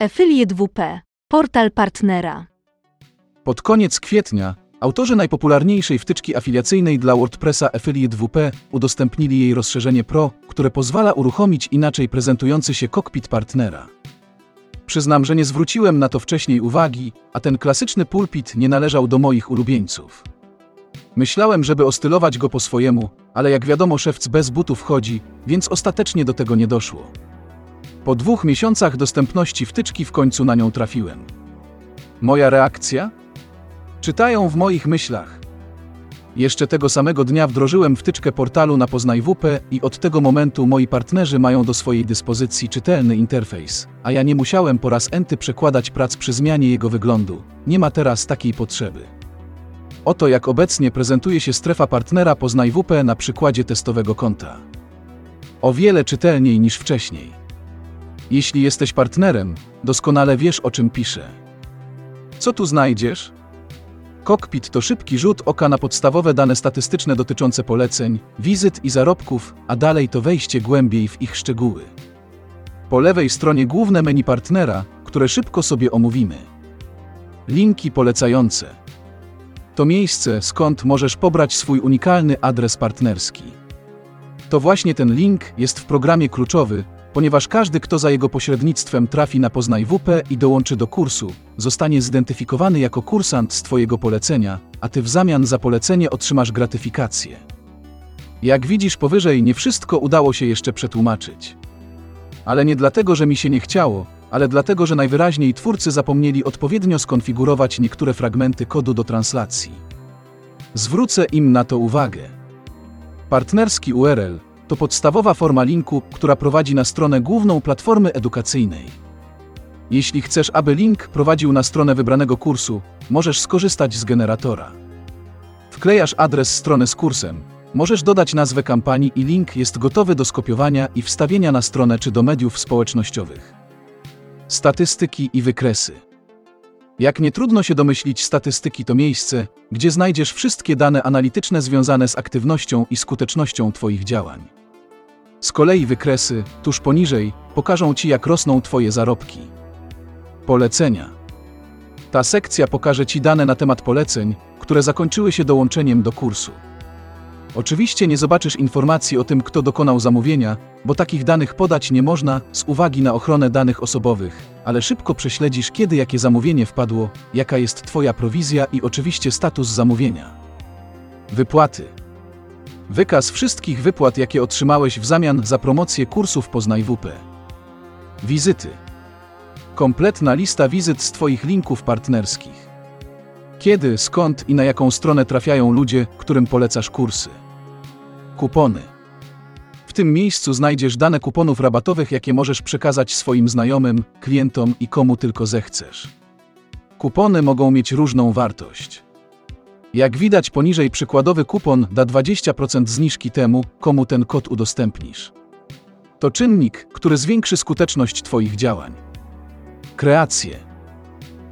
Affiliate WP. Portal partnera. Pod koniec kwietnia autorzy najpopularniejszej wtyczki afiliacyjnej dla WordPressa Affiliate WP udostępnili jej rozszerzenie Pro, które pozwala uruchomić inaczej prezentujący się kokpit partnera. Przyznam, że nie zwróciłem na to wcześniej uwagi, a ten klasyczny pulpit nie należał do moich ulubieńców. Myślałem, żeby ostylować go po swojemu, ale jak wiadomo szewc bez butów chodzi, więc ostatecznie do tego nie doszło. Po dwóch miesiącach dostępności wtyczki w końcu na nią trafiłem. Moja reakcja? Czytają w moich myślach. Jeszcze tego samego dnia wdrożyłem wtyczkę portalu na Poznaj WP i od tego momentu moi partnerzy mają do swojej dyspozycji czytelny interfejs, a ja nie musiałem po raz enty przekładać prac przy zmianie jego wyglądu. Nie ma teraz takiej potrzeby. Oto jak obecnie prezentuje się strefa partnera Poznaj WP na przykładzie testowego konta. O wiele czytelniej niż wcześniej. Jeśli jesteś partnerem, doskonale wiesz o czym piszę. Co tu znajdziesz? Cockpit to szybki rzut oka na podstawowe dane statystyczne dotyczące poleceń, wizyt i zarobków, a dalej to wejście głębiej w ich szczegóły. Po lewej stronie główne menu partnera, które szybko sobie omówimy. Linki polecające. To miejsce, skąd możesz pobrać swój unikalny adres partnerski. To właśnie ten link jest w programie kluczowy, ponieważ każdy, kto za jego pośrednictwem trafi na Poznaj WP i dołączy do kursu, zostanie zidentyfikowany jako kursant z Twojego polecenia, a Ty w zamian za polecenie otrzymasz gratyfikację. Jak widzisz powyżej, nie wszystko udało się jeszcze przetłumaczyć. Ale nie dlatego, że mi się nie chciało, ale dlatego, że najwyraźniej twórcy zapomnieli odpowiednio skonfigurować niektóre fragmenty kodu do translacji. Zwrócę im na to uwagę. Partnerski URL to podstawowa forma linku, która prowadzi na stronę główną platformy edukacyjnej. Jeśli chcesz, aby link prowadził na stronę wybranego kursu, możesz skorzystać z generatora. Wklejasz adres strony z kursem, możesz dodać nazwę kampanii i link jest gotowy do skopiowania i wstawienia na stronę czy do mediów społecznościowych. Statystyki i wykresy. Jak nie trudno się domyślić, statystyki to miejsce, gdzie znajdziesz wszystkie dane analityczne związane z aktywnością i skutecznością Twoich działań. Z kolei wykresy, tuż poniżej, pokażą Ci, jak rosną Twoje zarobki. Polecenia. Ta sekcja pokaże Ci dane na temat poleceń, które zakończyły się dołączeniem do kursu. Oczywiście nie zobaczysz informacji o tym, kto dokonał zamówienia, bo takich danych podać nie można z uwagi na ochronę danych osobowych, ale szybko prześledzisz, kiedy jakie zamówienie wpadło, jaka jest Twoja prowizja i oczywiście status zamówienia. Wypłaty. Wykaz wszystkich wypłat, jakie otrzymałeś w zamian za promocję kursów Poznaj WP. Wizyty. Kompletna lista wizyt z Twoich linków partnerskich. Kiedy, skąd i na jaką stronę trafiają ludzie, którym polecasz kursy. Kupony. W tym miejscu znajdziesz dane kuponów rabatowych, jakie możesz przekazać swoim znajomym, klientom i komu tylko zechcesz. Kupony mogą mieć różną wartość. Jak widać poniżej przykładowy kupon da 20% zniżki temu, komu ten kod udostępnisz. To czynnik, który zwiększy skuteczność Twoich działań. Kreacje.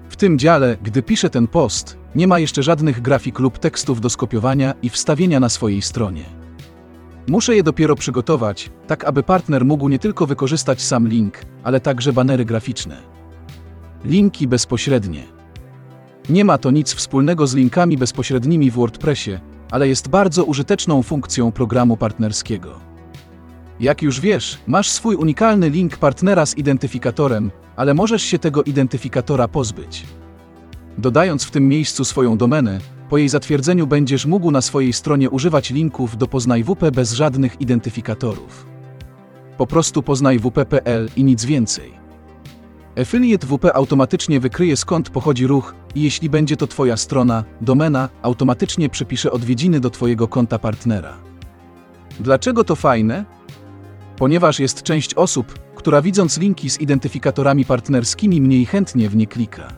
W tym dziale, gdy piszę ten post, nie ma jeszcze żadnych grafik lub tekstów do skopiowania i wstawienia na swojej stronie. Muszę je dopiero przygotować, tak aby partner mógł nie tylko wykorzystać sam link, ale także banery graficzne. Linki bezpośrednie. Nie ma to nic wspólnego z linkami bezpośrednimi w WordPressie, ale jest bardzo użyteczną funkcją programu partnerskiego. Jak już wiesz, masz swój unikalny link partnera z identyfikatorem, ale możesz się tego identyfikatora pozbyć. Dodając w tym miejscu swoją domenę, po jej zatwierdzeniu będziesz mógł na swojej stronie używać linków do Poznaj WP bez żadnych identyfikatorów. Po prostu poznaj WP.pl i nic więcej. Affiliate WP automatycznie wykryje skąd pochodzi ruch i jeśli będzie to Twoja strona, domena, automatycznie przypisze odwiedziny do Twojego konta partnera. Dlaczego to fajne? Ponieważ jest część osób, która widząc linki z identyfikatorami partnerskimi mniej chętnie w nie klika.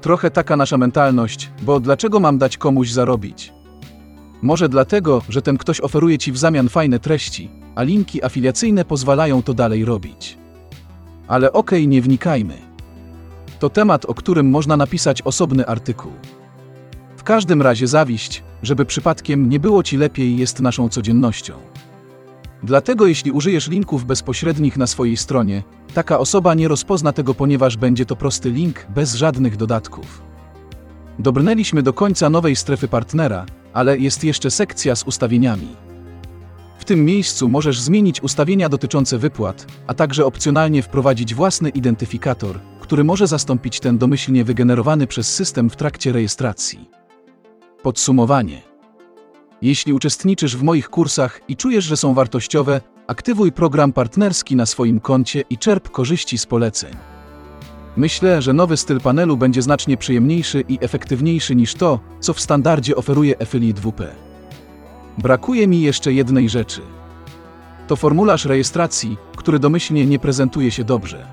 Trochę taka nasza mentalność, bo dlaczego mam dać komuś zarobić? Może dlatego, że ten ktoś oferuje Ci w zamian fajne treści, a linki afiliacyjne pozwalają to dalej robić. Ale okej, okay, nie wnikajmy. To temat, o którym można napisać osobny artykuł. W każdym razie zawiść, żeby przypadkiem nie było ci lepiej, jest naszą codziennością. Dlatego jeśli użyjesz linków bezpośrednich na swojej stronie, taka osoba nie rozpozna tego, ponieważ będzie to prosty link bez żadnych dodatków. Dobrnęliśmy do końca nowej strefy partnera, ale jest jeszcze sekcja z ustawieniami. Tym miejscu możesz zmienić ustawienia dotyczące wypłat, a także opcjonalnie wprowadzić własny identyfikator, który może zastąpić ten domyślnie wygenerowany przez system w trakcie rejestracji. Podsumowanie. Jeśli uczestniczysz w moich kursach i czujesz, że są wartościowe, aktywuj program partnerski na swoim koncie i czerp korzyści z poleceń. Myślę, że nowy styl panelu będzie znacznie przyjemniejszy i efektywniejszy niż to, co w standardzie oferuje Affiliate WP. Brakuje mi jeszcze jednej rzeczy. To formularz rejestracji, który domyślnie nie prezentuje się dobrze.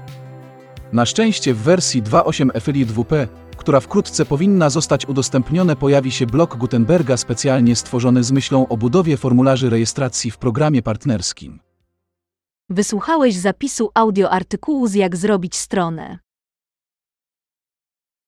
Na szczęście w wersji 2.8 Affiliate WP, która wkrótce powinna zostać udostępnione, pojawi się blok Gutenberga specjalnie stworzony z myślą o budowie formularzy rejestracji w programie partnerskim. Wysłuchałeś zapisu audio artykułu z Jak zrobić stronę.